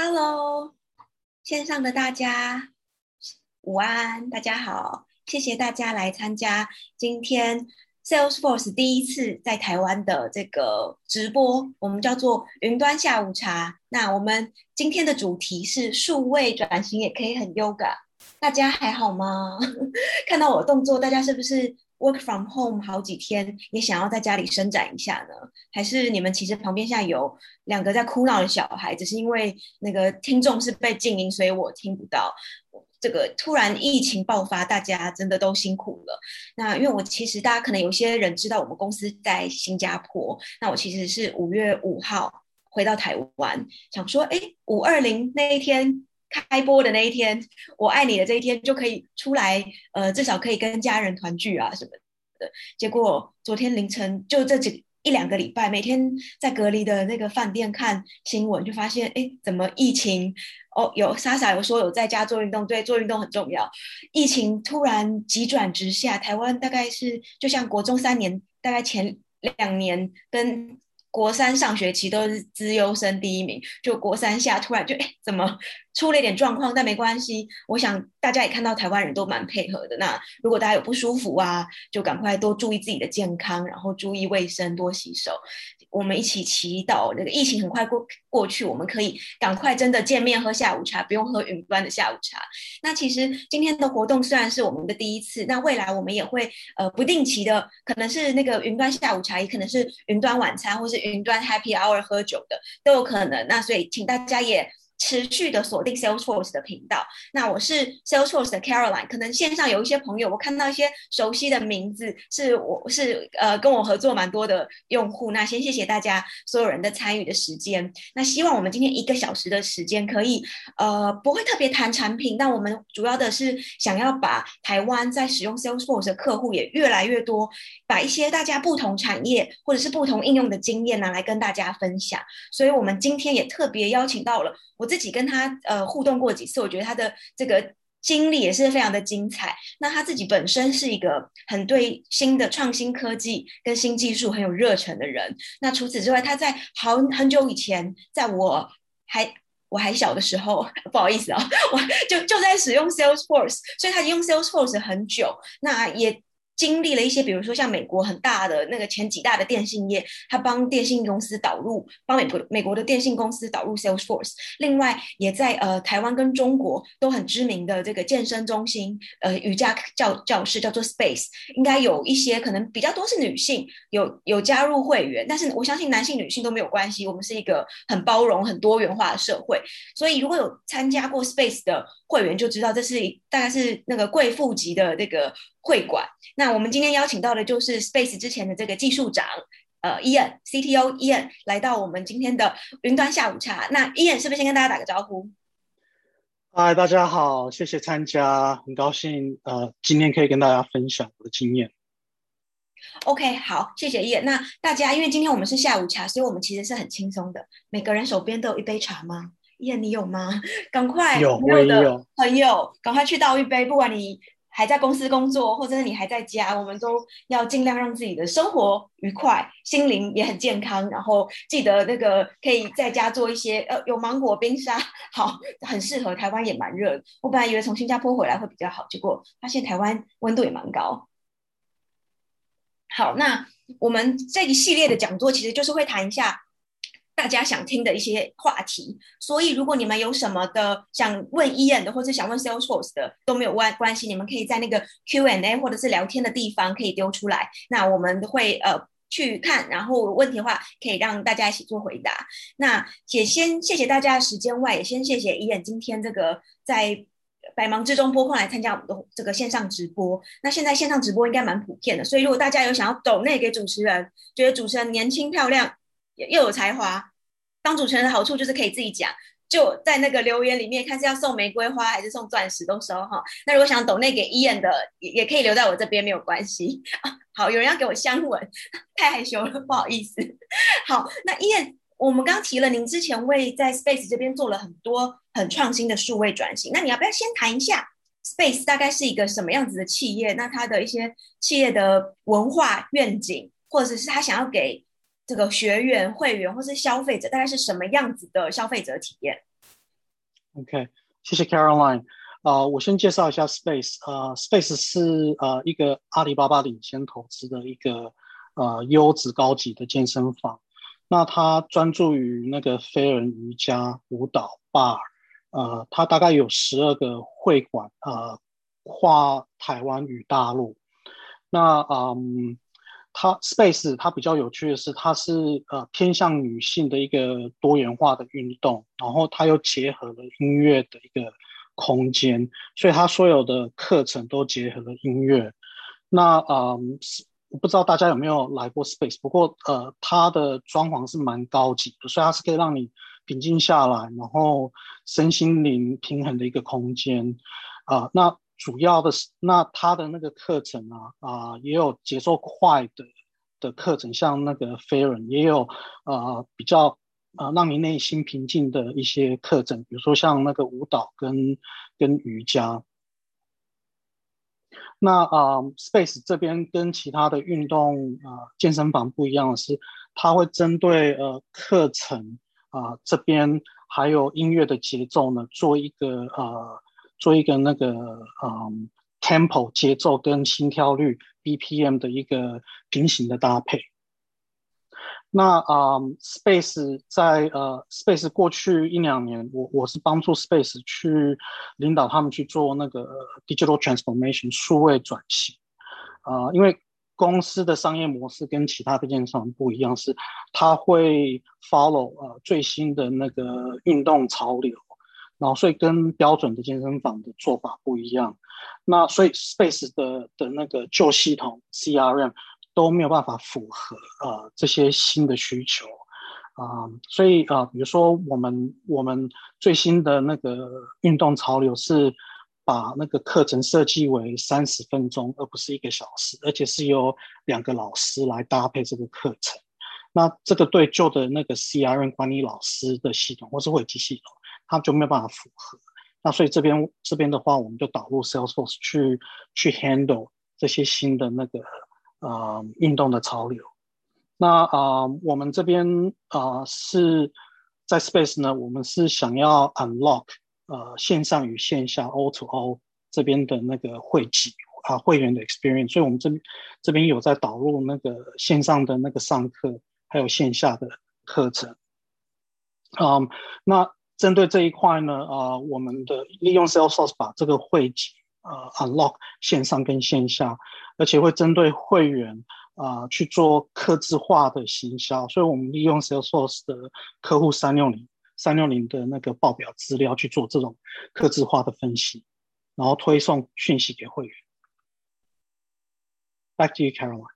Hello，线上的大家午安，大家好，谢谢大家来参加今天 Salesforce 第一次在台湾的这个直播，我们叫做云端下午茶。那我们今天的主题是数位转型也可以很 Yoga，大家还好吗？看到我动作，大家是不是？Work from home 好几天，也想要在家里伸展一下呢？还是你们其实旁边现在有两个在哭闹的小孩，只是因为那个听众是被静音，所以我听不到。这个突然疫情爆发，大家真的都辛苦了。那因为我其实大家可能有些人知道我们公司在新加坡，那我其实是五月五号回到台湾，想说，哎，五二零那一天。开播的那一天，我爱你的这一天就可以出来，呃，至少可以跟家人团聚啊什么的。结果昨天凌晨就这几一两个礼拜，每天在隔离的那个饭店看新闻，就发现，哎，怎么疫情？哦，有莎莎有说有在家做运动，对，做运动很重要。疫情突然急转直下，台湾大概是就像国中三年，大概前两年跟。国三上学期都是资优生第一名，就国三下突然就哎，怎么出了一点状况？但没关系，我想大家也看到台湾人都蛮配合的。那如果大家有不舒服啊，就赶快多注意自己的健康，然后注意卫生，多洗手。我们一起祈祷，那个疫情很快过过去，我们可以赶快真的见面喝下午茶，不用喝云端的下午茶。那其实今天的活动虽然是我们的第一次，那未来我们也会呃不定期的，可能是那个云端下午茶，也可能是云端晚餐，或是云端 Happy Hour 喝酒的都有可能。那所以请大家也。持续的锁定 Salesforce 的频道，那我是 Salesforce 的 Caroline，可能线上有一些朋友，我看到一些熟悉的名字，是我是呃跟我合作蛮多的用户，那先谢谢大家所有人的参与的时间，那希望我们今天一个小时的时间可以呃不会特别谈产品，但我们主要的是想要把台湾在使用 Salesforce 的客户也越来越多，把一些大家不同产业或者是不同应用的经验拿来跟大家分享，所以我们今天也特别邀请到了。我自己跟他呃互动过几次，我觉得他的这个经历也是非常的精彩。那他自己本身是一个很对新的创新科技跟新技术很有热忱的人。那除此之外，他在好很久以前，在我还我还小的时候，不好意思啊、我就就在使用 Salesforce，所以他已经用 Salesforce 很久。那也。经历了一些，比如说像美国很大的那个前几大的电信业，他帮电信公司导入，帮美国美国的电信公司导入 Salesforce。另外，也在呃台湾跟中国都很知名的这个健身中心，呃瑜伽教教室叫做 Space，应该有一些可能比较多是女性有有加入会员，但是我相信男性女性都没有关系，我们是一个很包容很多元化的社会，所以如果有参加过 Space 的会员就知道，这是一大概是那个贵妇级的这个。会馆，那我们今天邀请到的就是 Space 之前的这个技术长，呃，Ian CTO Ian 来到我们今天的云端下午茶。那 Ian 是不是先跟大家打个招呼？嗨，大家好，谢谢参加，很高兴呃，今天可以跟大家分享我的经验。OK，好，谢谢 Ian。那大家因为今天我们是下午茶，所以我们其实是很轻松的，每个人手边都有一杯茶吗？Ian，你有吗？赶快，有，我也有。朋友，赶快去倒一杯，不管你。还在公司工作，或者是你还在家，我们都要尽量让自己的生活愉快，心灵也很健康。然后记得那个可以在家做一些，呃，有芒果冰沙，好，很适合。台湾也蛮热，我本来以为从新加坡回来会比较好，结果发现台湾温度也蛮高。好，那我们这一系列的讲座其实就是会谈一下。大家想听的一些话题，所以如果你们有什么的想问 Ian 的，或者想问 Salesforce 的都没有关关系，你们可以在那个 Q&A 或者是聊天的地方可以丢出来，那我们会呃去看，然后问题的话可以让大家一起做回答。那也先谢谢大家的时间外，也先谢谢 Ian 今天这个在百忙之中拨空来参加我们的这个线上直播。那现在线上直播应该蛮普遍的，所以如果大家有想要抖内给主持人，觉得主持人年轻漂亮。又有才华，当主持人的好处就是可以自己讲，就在那个留言里面看是要送玫瑰花还是送钻石都收哈。那如果想抖内给 Ian 的，也也可以留在我这边没有关系。好，有人要给我香吻，太害羞了，不好意思。好，那 Ian，我们刚提了您之前为在 Space 这边做了很多很创新的数位转型，那你要不要先谈一下 Space 大概是一个什么样子的企业？那它的一些企业的文化愿景，或者是他想要给这个学员、会员或是消费者，大概是什么样子的消费者体验？OK，谢谢 Caroline。啊、我先介绍一下 Space。呃，Space 是呃一个阿里巴巴领先投资的一个呃优质高级的健身房。那它专注于那个飞人瑜伽、舞蹈、Bar。呃，它大概有十二个会馆，呃，跨台湾与大陆。那嗯。它 Space 它比较有趣的是，它是呃偏向女性的一个多元化的运动，然后它又结合了音乐的一个空间，所以它所有的课程都结合了音乐。那嗯，我不知道大家有没有来过 Space，不过呃，它的装潢是蛮高级的，所以它是可以让你平静下来，然后身心灵平衡的一个空间啊、那主要的是，那他的那个课程啊啊、也有节奏快的的课程，像那个飞人，也有呃比较呃让你内心平静的一些课程，比如说像那个舞蹈跟跟瑜伽。那啊、呃、，Space 这边跟其他的运动啊、健身房不一样的是，它会针对呃课程啊、这边还有音乐的节奏呢，做一个呃。做一个那个嗯，tempo 节奏跟心跳率 BPM 的一个平行的搭配。那啊、嗯、，Space 在呃，Space 过去一两年，我我是帮助 Space 去领导他们去做那个 digital transformation 数位转型。啊、因为公司的商业模式跟其他的健身房不一样，是它会 follow 呃最新的那个运动潮流。然后，所以跟标准的健身房的做法不一样。那所以 Space 的的那个旧系统 CRM 都没有办法符合呃这些新的需求啊、所以啊、比如说我们我们最新的那个运动潮流是把那个课程设计为三十分钟，而不是一个小时，而且是由两个老师来搭配这个课程。那这个对旧的那个 CRM 管理老师的系统或是会计系统。他就没有办法符合，那所以这边这边的话，我们就导入 Salesforce 去去 handle 这些新的那个呃运动的潮流。那啊、呃，我们这边啊、呃、是在 Space 呢，我们是想要 unlock 呃线上与线下 O to O 这边的那个会籍啊、会员的 experience，所以我们这边这边有在导入那个线上的那个上课，还有线下的课程。嗯、那。针对这一块呢，啊、我们的利用 Salesforce 把这个会籍呃 unlock 线上跟线下，而且会针对会员啊、去做客制化的行销，所以我们利用 Salesforce 的客户三六零三六零的那个报表资料去做这种客制化的分析，然后推送讯息给会员。Back to you, Caroline.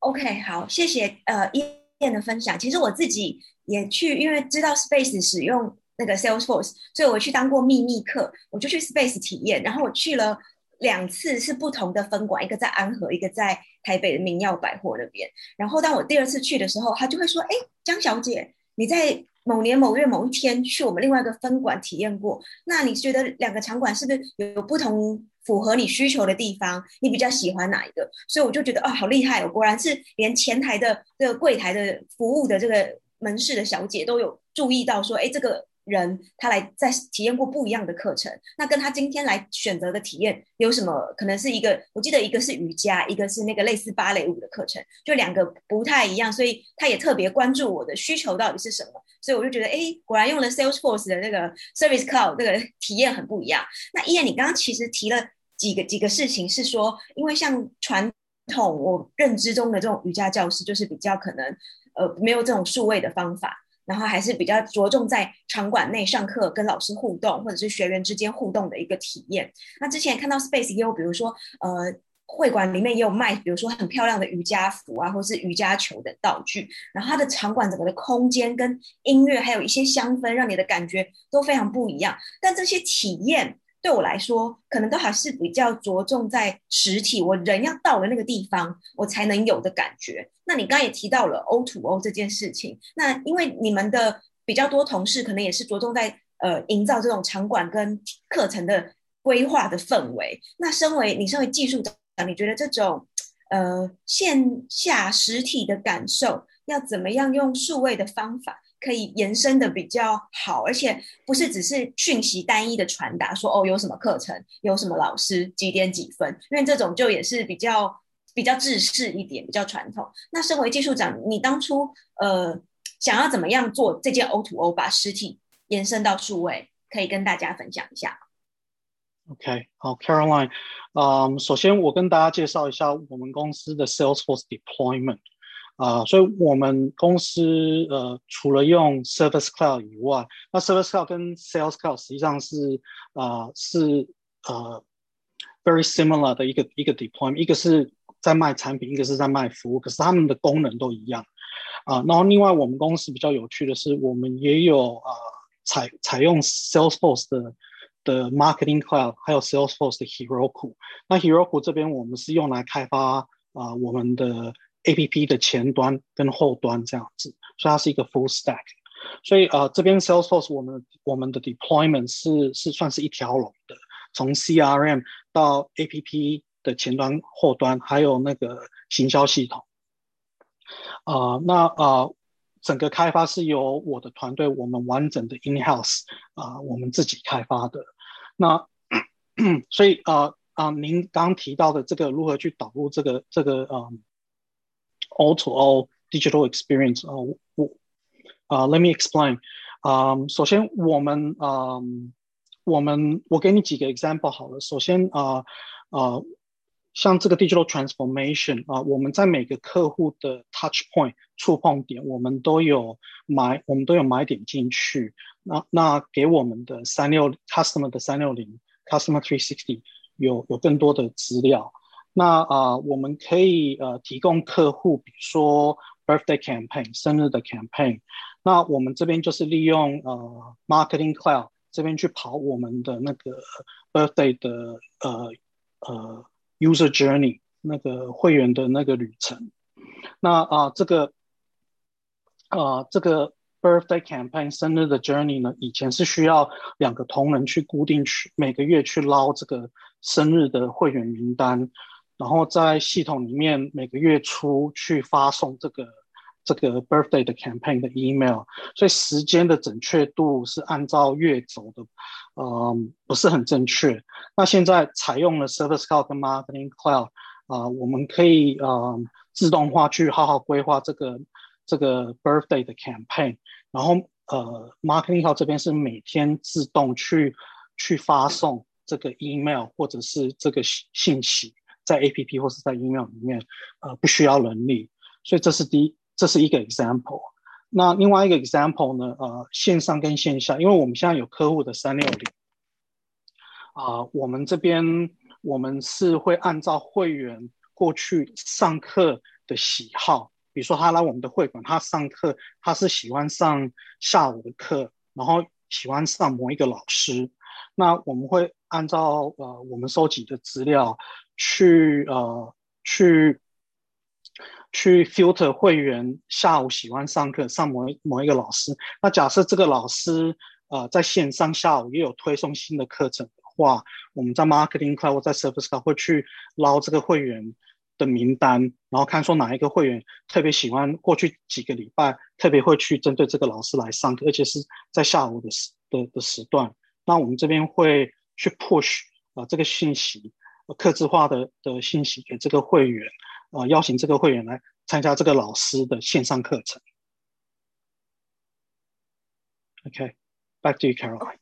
OK，好，谢谢呃一店的分享。其实我自己。也去，因为知道 Space 使用那个 Salesforce，所以我去当过秘密客，我就去 Space 体验。然后我去了两次，是不同的分馆，一个在安和，一个在台北的明耀百货那边。然后当我第二次去的时候，他就会说：“哎，江小姐，你在某年某月某一天去我们另外一个分馆体验过，那你觉得两个场馆是不是有不同符合你需求的地方？你比较喜欢哪一个？”所以我就觉得哦，好厉害哦，果然是连前台的这个柜台的服务的这个。门市的小姐都有注意到说，哎，这个人他来在体验过不一样的课程，那跟他今天来选择的体验有什么？可能是一个，我记得一个是瑜伽，一个是那个类似芭蕾舞的课程，就两个不太一样，所以他也特别关注我的需求到底是什么，所以我就觉得，哎，果然用了 Salesforce 的那个 Service Cloud 那个体验很不一样。那伊恩，你刚刚其实提了几个几个事情，是说，因为像传统我认知中的这种瑜伽教室，就是比较可能。呃，没有这种数位的方法，然后还是比较着重在场馆内上课，跟老师互动，或者是学员之间互动的一个体验。那之前看到 Space 也有，比如说，呃，会馆里面也有卖，比如说很漂亮的瑜伽服啊，或是瑜伽球的道具。然后它的场馆整个的空间跟音乐，还有一些香氛，让你的感觉都非常不一样。但这些体验。对我来说，可能都还是比较着重在实体，我人要到了那个地方，我才能有的感觉。那你刚刚也提到了 O to O 这件事情，那因为你们的比较多同事，可能也是着重在呃营造这种场馆跟课程的规划的氛围。那身为你身为技术长，你觉得这种呃线下实体的感受，要怎么样用数位的方法可以延伸的比较好，而且不是只是讯息单一的传达，说哦有什么课程，有什么老师，几点几分，因为这种就也是比较比较制式一点，比较传统。那身为技术长，你当初呃想要怎么样做这件 O2O，把实体延伸到数位，可以跟大家分享一下。OK，好，Caroline，嗯、首先我跟大家介绍一下我们公司的 Salesforce deployment，啊、所以我们公司呃除了用 Service Cloud 以外，那 Service Cloud 跟 Sales Cloud 实际上是啊、是呃 very similar 的一个一个 deployment，一个是在卖产品，一个是在卖服务，可是他们的功能都一样啊。然后另外我们公司比较有趣的是，我们也有啊采采用 Salesforce 的。的 Marketing Cloud 还有 Salesforce 的 Heroku，那 Heroku 这边我们是用来开发啊、我们的 APP 的前端跟后端这样子，所以它是一个 Full Stack。所以呃这边 Salesforce 我们我们的 Deployment 是是算是一条龙的，从 CRM 到 APP 的前端后端，还有那个行销系统。啊、那啊。整个开发是由我的团队，我们完整的 in house 啊、我们自己开发的。那 所以啊啊、您刚提到的这个如何去导入这个这个 呃 O2O digital experience 啊、呃，我啊、呃、let me explain 啊、呃，首先我们啊、呃，我们我给你几个 example 好了。首先啊啊。呃呃像这个 digital transformation 啊，我们在每个客户的 touch point 触碰点，我们都有买，我们都有买点进去。那那给我们的三六 customer 的三六零 customer three sixty 有有更多的资料。 那啊，我们可以呃提供客户，比如说 birthday campaign 生日的 campaign。那我们这边就是利用呃 marketing cloud 这边去跑我们的那个 birthday 的呃呃。User journey 那个会员的那个旅程，那啊这个啊这个 birthday campaign 生日的 journey 呢，以前是需要两个同仁去固定去每个月去捞这个生日的会员名单，然后在系统里面每个月初去发送这个这个 birthday 的 campaign 的 email，所以时间的准确度是按照月走的。嗯，不是很正确。那现在采用了 Service Cloud 跟 Marketing Cloud 啊、我们可以呃自动化去好好规划这个这个 Birthday 的 campaign。然后呃，Marketing Cloud 这边是每天自动去去发送这个 email 或者是这个信信息在 APP 或是在应用里面，呃，不需要人力。所以这是第一，这是一个 example。那另外一个 example 呢？呃，线上跟线下，因为我们现在有客户的三六零，啊，我们这边我们是会按照会员过去上课的喜好，比如说他来我们的会馆，他上课他是喜欢上下午的课，然后喜欢上某一个老师，那我们会按照呃我们收集的资料去呃去。去 filter 会员下午喜欢上课上某某一个老师，那假设这个老师呃在线上下午也有推送新的课程的话，我们在 marketing club 在 service cloud 会去捞这个会员的名单，然后看说哪一个会员特别喜欢，过去几个礼拜特别会去针对这个老师来上课，而且是在下午的时的的时段，那我们这边会去 push 啊、呃、这个信息，客制化的的信息给这个会员。啊、邀请这个会员来参加这个老师的线上课程。OK，back、to you, Caroline。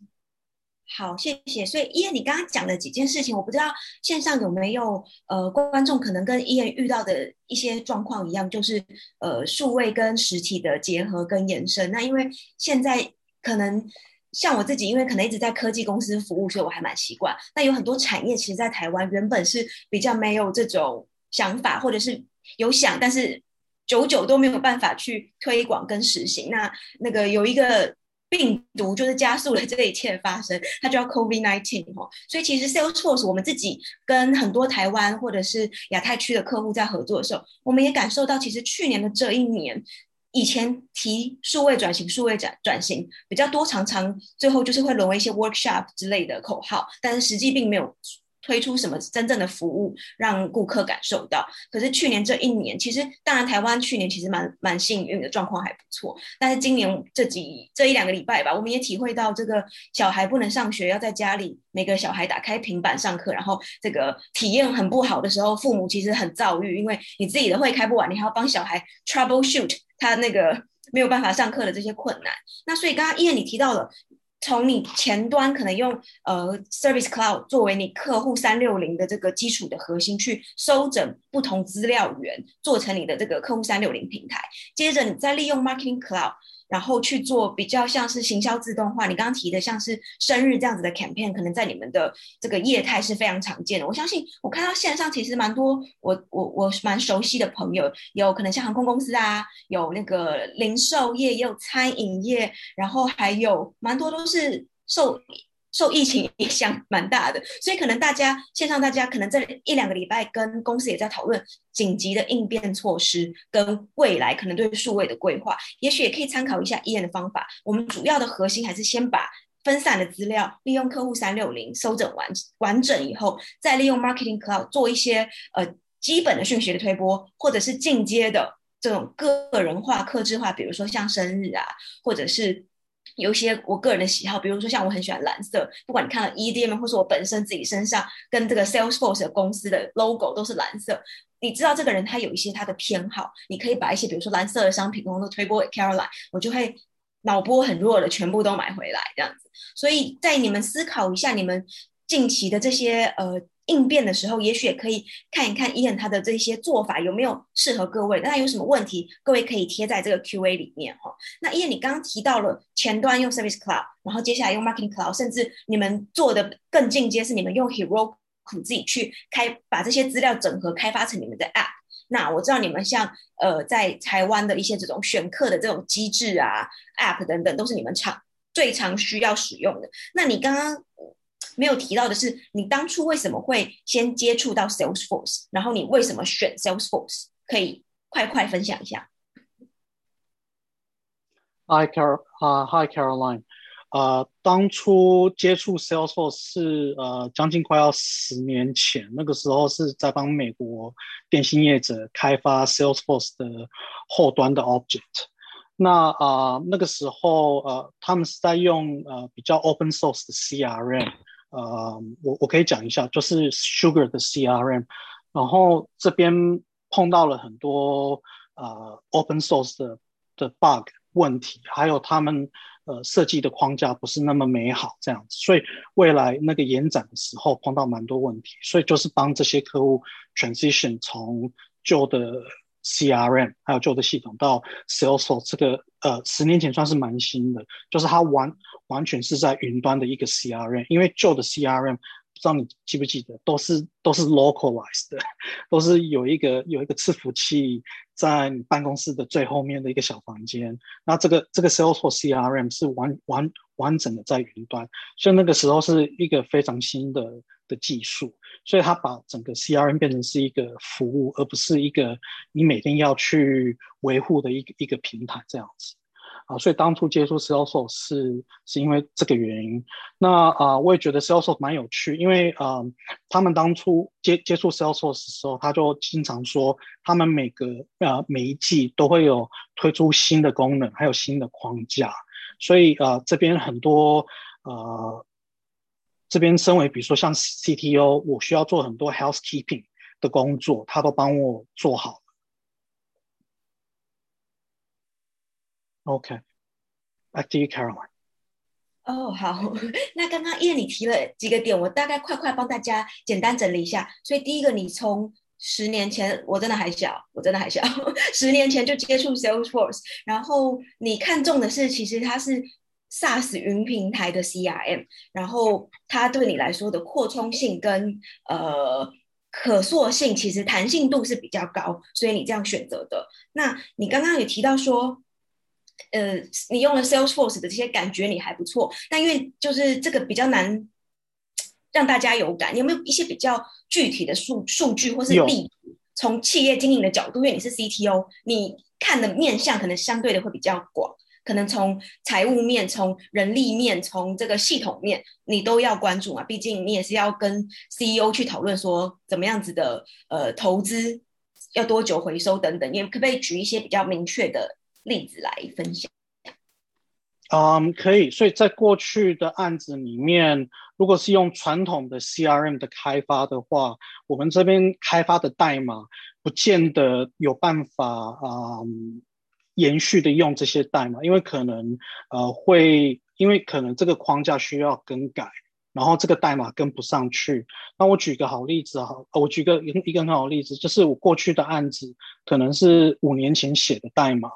好，谢谢。所以，Ian，你刚刚讲的几件事情，我不知道线上有没有呃观众可能跟 Ian 遇到的一些状况一样，就是呃数位跟实体的结合跟延伸。那因为现在可能像我自己，因为可能一直在科技公司服务，所以我还蛮习惯。那有很多产业，其实，在台湾原本是比较没有这种。想法或者是有想，但是久久都没有办法去推广跟实行。那那个有一个病毒，就是加速了 这一切的发生，它叫 COVID-19 哈。所以其实 Salesforce 我们自己跟很多台湾或者是亚太区的客户在合作的时候，我们也感受到，其实去年的这一年，以前提数位转型、数位转转型比较多，常常最后就是会沦为一些 workshop 之类的口号，但是实际并没有。推出什么真正的服务让顾客感受到。可是去年这一年，其实当然台湾去年其实蛮蛮幸运的，状况还不错。但是今年这几这一两个礼拜吧，我们也体会到这个小孩不能上学，要在家里每个小孩打开平板上课，然后这个体验很不好的时候，父母其实很躁郁，因为你自己的会开不完，你还要帮小孩 troubleshoot 他那个没有办法上课的这些困难。那所以刚刚叶你提到了。从你前端可能用呃 Service Cloud 作为你客户三六零的这个基础的核心，去收整不同资料源，做成你的这个客户三六零平台。接着你再利用 Marketing Cloud。然后去做比较像是行销自动化，你刚刚提的像是生日这样子的 campaign，可能在你们的这个业态是非常常见的。我相信我看到线上其实蛮多我我我蛮熟悉的朋友，有可能像航空公司啊，有那个零售业，也有餐饮业，然后还有蛮多都是受。受疫情影响蛮大的，所以可能大家线上大家可能这一两个礼拜跟公司也在讨论紧急的应变措施，跟未来可能对数位的规划，也许也可以参考一下 Ian 的方法。我们主要的核心还是先把分散的资料利用客户三六零收整完完整以后，再利用 Marketing Cloud 做一些呃基本的讯息的推播，或者是进阶的这种个人化、客制化，比如说像生日啊，或者是。有一些我个人的喜好，比如说像我很喜欢蓝色，不管你看到 EDM 或是我本身自己身上跟这个 Salesforce 的公司的 logo 都是蓝色，你知道这个人他有一些他的偏好，你可以把一些比如说蓝色的商品通通推播给 Caroline，我就会脑波很弱的全部都买回来这样子。所以在你们思考一下你们近期的这些呃。应变的时候，也许也可以看一看 Ian 他的这些做法有没有适合各位。那有什么问题，各位可以贴在这个 Q&A 里面哈。那 Ian，你刚刚提到了前端用 Service Cloud，然后接下来用 Marketing Cloud，甚至你们做的更进阶是你们用 Heroku 自己去开把这些资料整合开发成你们的 App。那我知道你们像呃在台湾的一些这种选课的这种机制啊，App 等等，都是你们常最常需要使用的。那你刚刚。没有提到的是，你当初为什么会先接触到 Salesforce，然后你为什么选 Salesforce？可以快快分享一下。Hi Carol，啊，Hi Caroline，呃，当初接触 Salesforce 是呃将近快要十年前，那个时候是在帮美国电信业者开发 Salesforce 的后端的 Object。那啊，那个时候呃，他们是在用呃比较 Open Source 的 CRM。呃，我我可以讲一下，就是 Sugar 的 CRM，然后这边碰到了很多呃 Open Source 的的 bug 问题，还有他们呃设计的框架不是那么美好这样子，所以未来那个延展的时候碰到蛮多问题，所以就是帮这些客户 transition 从旧的。CRM 还有旧的系统到 Salesforce 这个呃十年前算是蛮新的，就是它完完全是在云端的一个 CRM，因为旧的 CRM 不知道你记不记得，都是都是 localized 的，都是有一个有一个伺服器在你办公室的最后面的一个小房间，那这个这个 Salesforce CRM 是完完完整的在云端，所以那个时候是一个非常新的的技术。所以他把整个 CRM 变成是一个服务，而不是一个你每天要去维护的一个一个平台这样子啊。所以当初接触 Salesforce 是是因为这个原因。那啊，我也觉得 Salesforce 蛮有趣，因为啊，他们当初接接触 Salesforce 的时候，他就经常说，他们每个啊每一季都会有推出新的功能，还有新的框架。所以啊，这边很多啊。这边身为比如说像 CTO，我需要做很多 housekeeping 的工作，他都帮我做好 OK，back to you, Caroline。哦，好，那刚刚因为你提了几个点，我大概快快帮大家简单整理一下。所以第一个，你从十年前，我真的还小，我真的还小，十年前就接触 Salesforce，然后你看中的是，其实它是。SaaS 云平台的 CRM，然后它对你来说的扩充性跟呃可塑性，其实弹性度是比较高，所以你这样选择的。那你刚刚也提到说，呃，你用了 Salesforce 的这些感觉你还不错，但因为就是这个比较难让大家有感，你有没有一些比较具体的数数据或是例子，从企业经营的角度，因为你是 CTO，你看的面向可能相对的会比较广。可能从财务面、从人力面、从这个系统面，你都要关注嘛。毕竟你也是要跟 CEO 去讨论说，怎么样子的呃投资要多久回收等等。你可不可以举一些比较明确的例子来分享？嗯，可以。所以在过去的案子里面，如果是用传统的 CRM 的开发的话，我们这边开发的代码不见得有办法嗯。延续的用这些代码，因为可能呃会，因为可能这个框架需要更改，然后这个代码跟不上去。那我举个好例子哈，我举个一个很好的例子，就是我过去的案子可能是五年前写的代码，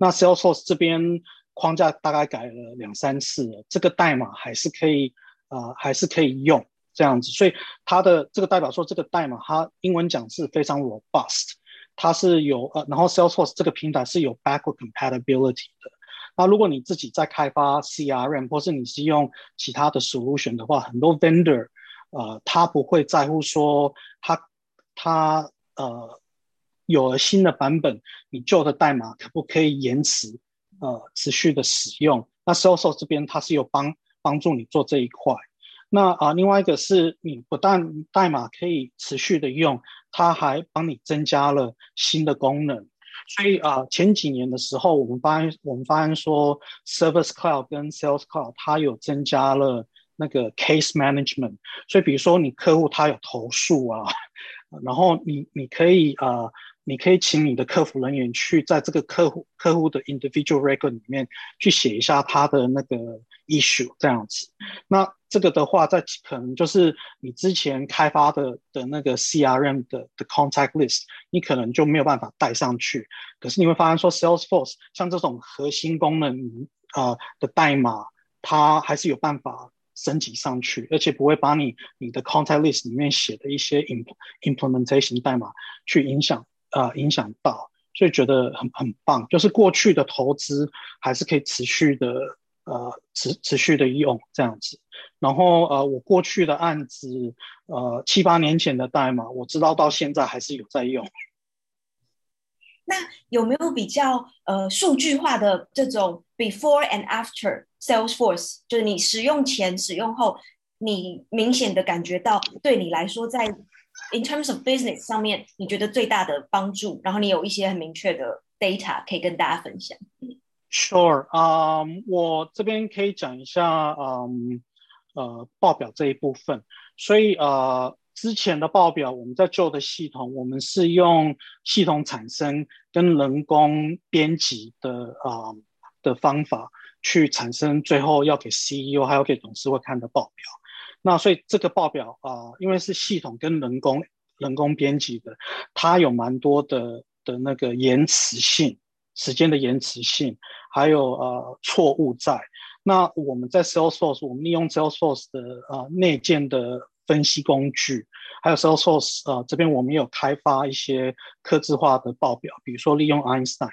那 Salesforce 这边框架大概改了两三次了，这个代码还是可以呃还是可以用这样子，所以它的这个代表说这个代码它英文讲是非常 robust。它是有呃，然后 Salesforce 这个平台是有 backward compatibility 的。那如果你自己在开发 CRM，或是你是用其他的 solution 的话，很多 vendor，呃，他不会在乎说他他呃有了新的版本，你旧的代码可不可以延迟呃持续的使用？那 s a l s o 这边它是有帮帮助你做这一块。那啊、另外一个是你不但代码可以持续的用，它还帮你增加了新的功能。所以啊、前几年的时候，我们发现我们发现说，Service Cloud 跟 Sales Cloud 它有增加了那个 Case Management。所以比如说你客户他有投诉啊，然后你你可以啊、你可以请你的客服人员去在这个客户客户的 Individual Record 里面去写一下他的那个 issue 这样子。那这个的话，在可能就是你之前开发的的那个 CRM 的的 contact list，你可能就没有办法带上去。可是你会发现说，Salesforce 像这种核心功能啊、的代码，它还是有办法升级上去，而且不会把你你的 contact list 里面写的一些 implementation 代码去影响啊、呃、影响到，所以觉得很很棒。就是过去的投资还是可以持续的。呃，持持续的用这样子，然后呃，我过去的案子，呃，七八年前的代码，我知道到现在还是有在用。那有没有比较呃数据化的这种 before and after Salesforce，就是你使用前、使用后，你明显的感觉到对你来说，在 in terms of business 上面，你觉得最大的帮助，然后你有一些很明确的 data 可以跟大家分享。Sure，嗯、我这边可以讲一下，嗯，呃，报表这一部分。所以，呃，之前的报表我们在旧的系统，我们是用系统产生跟人工编辑的啊、的方法去产生，最后要给 CEO 还有给董事会看的报表。那所以这个报表啊、因为是系统跟人工人工编辑的，它有蛮多的的那个延迟性。时间的延迟性，还有呃错误在。那我们在 Salesforce，我们利用 Salesforce 的呃内建的分析工具，还有 Salesforce 呃这边我们有开发一些客制化的报表，比如说利用 Einstein。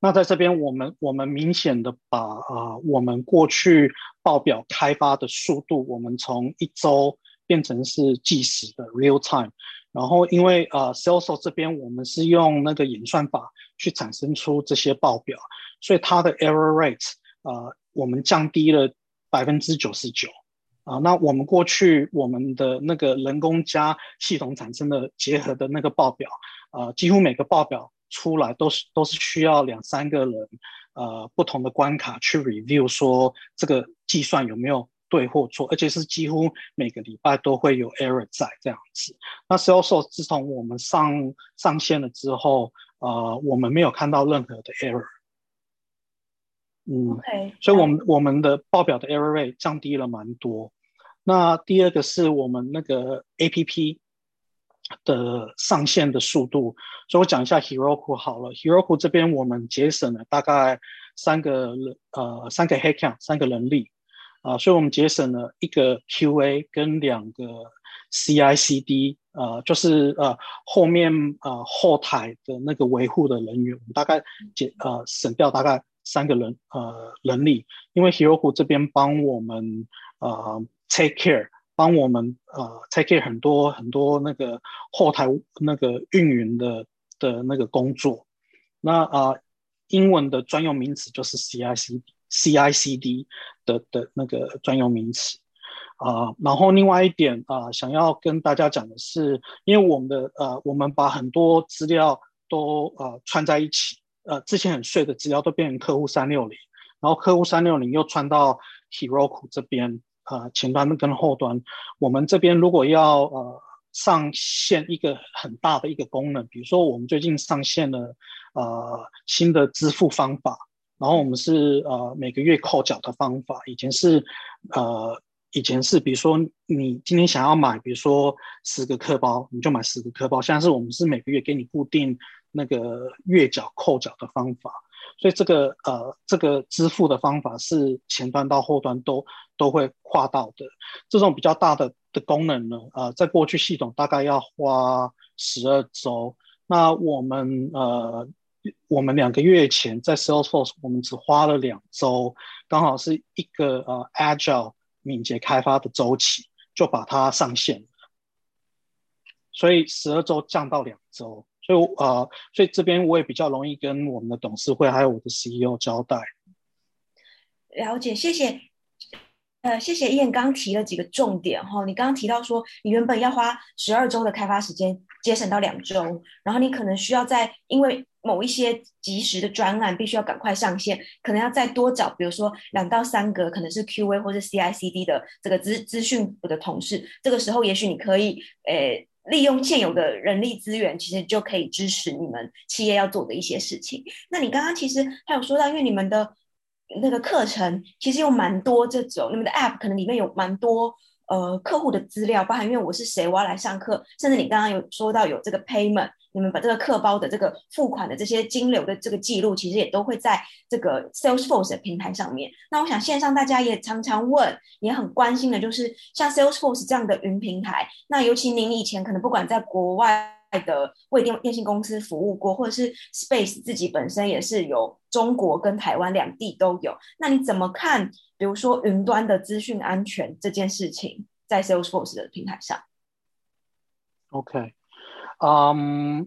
那在这边我们我们明显的把啊、我们过去报表开发的速度，我们从一周变成是计时的 real time。然后因为呃 Salesforce 这边我们是用那个演算法。去产生出这些报表，所以它的 error rate 啊、呃，我们降低了百分之九十九啊。那我们过去我们的那个人工加系统产生的结合的那个报表啊、呃，几乎每个报表出来都是都是需要两三个人呃不同的关卡去 review 说这个计算有没有对或错，而且是几乎每个礼拜都会有 error 在这样子。那 Salesforce 自从我们上上线了之后。呃，我们没有看到任何的 error，嗯，okay, 所以我们我们的报表的 error rate 降低了蛮多。那第二个是我们那个 APP 的上线的速度，所以我讲一下 Heroku 好了。Heroku 这边我们节省了大概三个，呃，三个 headcount，三个人力，啊、呃，所以我们节省了一个 QA 跟两个 CI/CD。呃，就是呃后面呃后台的那个维护的人员，我们大概减呃省掉大概三个人呃人力，因为 Heroku 这边帮我们呃 take care，帮我们呃 take 很多很多那个后台那个运营的的那个工作。那呃英文的专用名词就是 CICD CICD 的的那个专用名词啊、然后另外一点啊、想要跟大家讲的是，因为我们的呃，我们把很多资料都呃串在一起，呃，之前很碎的资料都变成客户三六零，然后客户三六零又串到 Heroku 这边，呃，前端跟后端，我们这边如果要呃。上线一个很大的一个功能，比如说我们最近上线了呃新的支付方法，然后我们是呃每个月扣缴的方法，以前是呃以前是比如说你今天想要买，比如说十个客包，你就买十个客包，现在是我们是每个月给你固定那个月缴扣缴的方法。所以这个呃，这个支付的方法是前端到后端都都会跨到的。这种比较大的的功能呢，呃，在过去系统大概要花十二周。那我们呃，我们两个月前在 Salesforce，我们只花了两周，刚好是一个呃 Agile 敏捷开发的周期，就把它上线。所以十二周降到两周。所以呃，所以这边我也比较容易跟我们的董事会还有我的 CEO 交代。了解，谢谢。呃，谢谢燕刚提了几个重点哈。你刚刚提到说，你原本要花十二周的开发时间，节省到两周，然后你可能需要在因为某一些即时的专案必须要赶快上线，可能要再多找，比如说两到三个可能是 QA 或者 CI/CD 的这个资资讯部的同事，这个时候也许你可以诶。利用现有的人力资源，其实就可以支持你们企业要做的一些事情。那你刚刚其实还有说到，因为你们的那个课程其实有蛮多这种，你们的 App 可能里面有蛮多呃客户的资料，包含因为我是谁，我要来上课，甚至你刚刚有说到有这个 Payment。你们把这个课包的这个付款的这些金流的这个记录，其实也都会在这个 Salesforce 的平台上面。那我想线上大家也常常问，也很关心的，就是像 Salesforce 这样的云平台。那尤其您以前可能不管在国外的为电电信公司服务过，或者是 Space 自己本身也是有中国跟台湾两地都有。那你怎么看？比如说云端的资讯安全这件事情，在 Salesforce 的平台上？OK。嗯，um,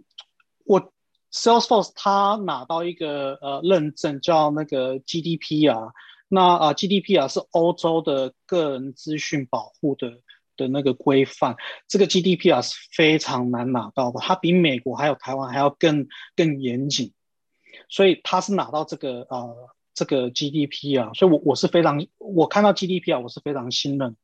我 Salesforce 它拿到一个呃认证，叫那个 GDPR。那啊 GDPR 是欧洲的个人资讯保护的的那个规范。这个 GDPR 是非常难拿到的，它比美国还有台湾还要更更严谨。所以它是拿到这个呃这个 GDPR，所以我我是非常我看到 GDPR 我是非常信任的。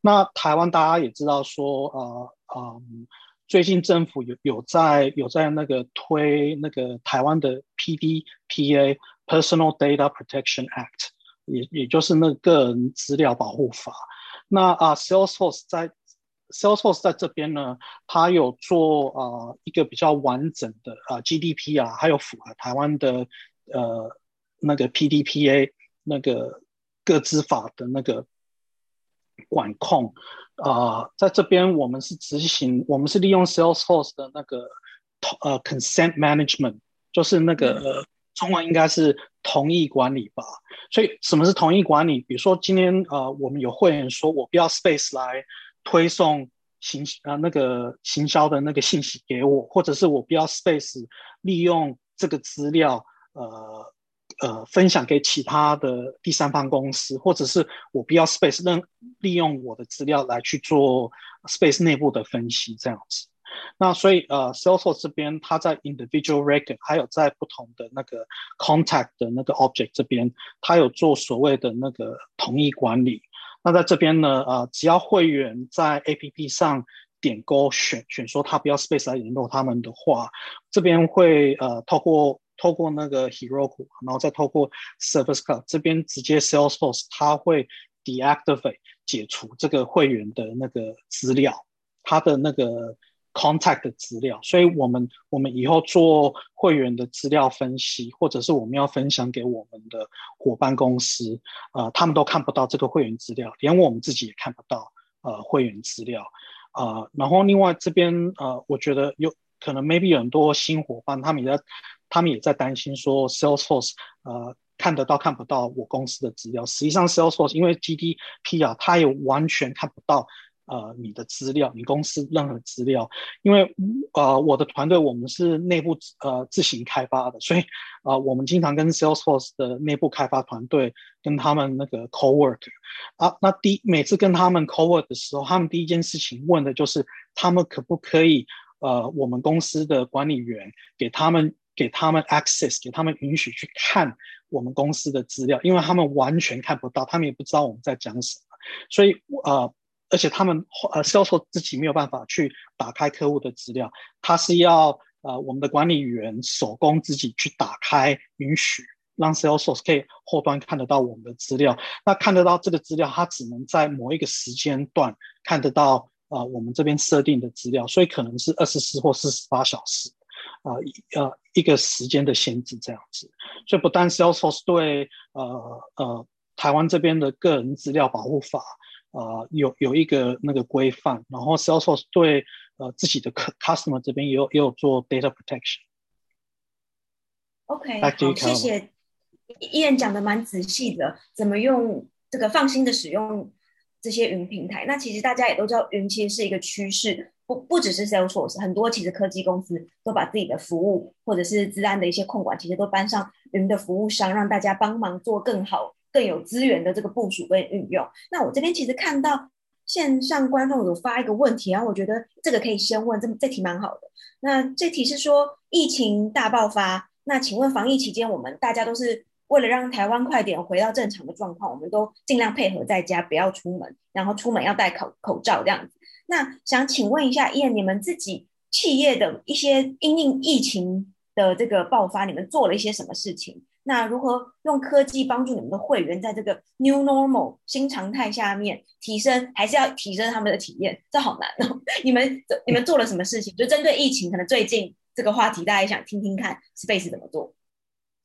那台湾大家也知道说呃嗯。最近政府有有在有在那个推那个台湾的 PDPA Personal Data Protection Act，也也就是那个人资料保护法。那啊，Salesforce 在 Salesforce 在这边呢，它有做啊一个比较完整的啊 GDP 啊还有符合台湾的呃那个 PDPA 那个个资法的那个管控。啊、在这边我们是执行，我们是利用 Salesforce 的那个呃 consent management，就是那个、呃、中文应该是同意管理吧。所以什么是同意管理？比如说今天呃我们有会员说我不要 Space 来推送行呃那个行销的那个信息给我，或者是我不要 Space 利用这个资料呃。呃，分享给其他的第三方公司，或者是我不要 Space 任利用我的资料来去做 Space 内部的分析，这样子。那所以呃，Salesforce 这边它在 Individual Record 还有在不同的那个 Contact 的那个 Object 这边，它有做所谓的那个同意管理。那在这边呢，呃，只要会员在 APP 上点勾选选说他不要 Space 来联络他们的话，这边会呃透过。透过那个 Heroku，然后再透过 Service Cloud 这边直接 Salesforce，它会 deactivate 解除这个会员的那个资料，他的那个 contact 的资料。所以我们我们以后做会员的资料分析，或者是我们要分享给我们的伙伴公司，呃，他们都看不到这个会员资料，连我们自己也看不到呃会员资料。呃，然后另外这边呃，我觉得有可能 maybe 有很多新伙伴，他们也在。他们也在担心说，Salesforce 呃看得到看不到我公司的资料。实际上，Salesforce 因为 GDP 啊，它也完全看不到呃你的资料，你公司任何资料，因为呃我的团队我们是内部呃自行开发的，所以呃我们经常跟 Salesforce 的内部开发团队跟他们那个 co-work 啊，那第每次跟他们 co-work 的时候，他们第一件事情问的就是他们可不可以呃我们公司的管理员给他们给他们 access，给他们允许去看我们公司的资料，因为他们完全看不到，他们也不知道我们在讲什么。所以，呃，而且他们呃，Salesforce 自己没有办法去打开客户的资料，他是要呃，我们的管理员手工自己去打开，允许让 Salesforce 可以后端看得到我们的资料。那看得到这个资料，他只能在某一个时间段看得到呃，我们这边设定的资料，所以可能是二十四或四十八小时，呃呃，一个时间的限制这样子。所以不但 Salesforce 对呃呃。台湾这边的个人资料保护法，呃，有有一个那个规范，然后 Salesforce 对呃自己的客 customer 这边也有也有做 data protection。OK，好，谢谢 Ian 讲的蛮仔细的，怎么用这个放心的使用这些云平台。那其实大家也都知道，云其实是一个趋势，不不只是 Salesforce，很多其实科技公司都把自己的服务或者是资安的一些控管，其实都搬上云的服务商，让大家帮忙做更好。更有资源的这个部署跟运用。那我这边其实看到线上观众有发一个问题，然后我觉得这个可以先问，这这题蛮好的。那这题是说疫情大爆发，那请问防疫期间我们大家都是为了让台湾快点回到正常的状况，我们都尽量配合在家，不要出门，然后出门要戴口口罩这样子。那想请问一下，Ian，你们自己企业的一些因应疫情的这个爆发，你们做了一些什么事情？那如何用科技帮助你们的会员在这个 new normal 新常态下面提升，还是要提升他们的体验？这好难哦。你们你们做了什么事情？就针对疫情，可能最近这个话题，大家也想听听看，Space 怎么做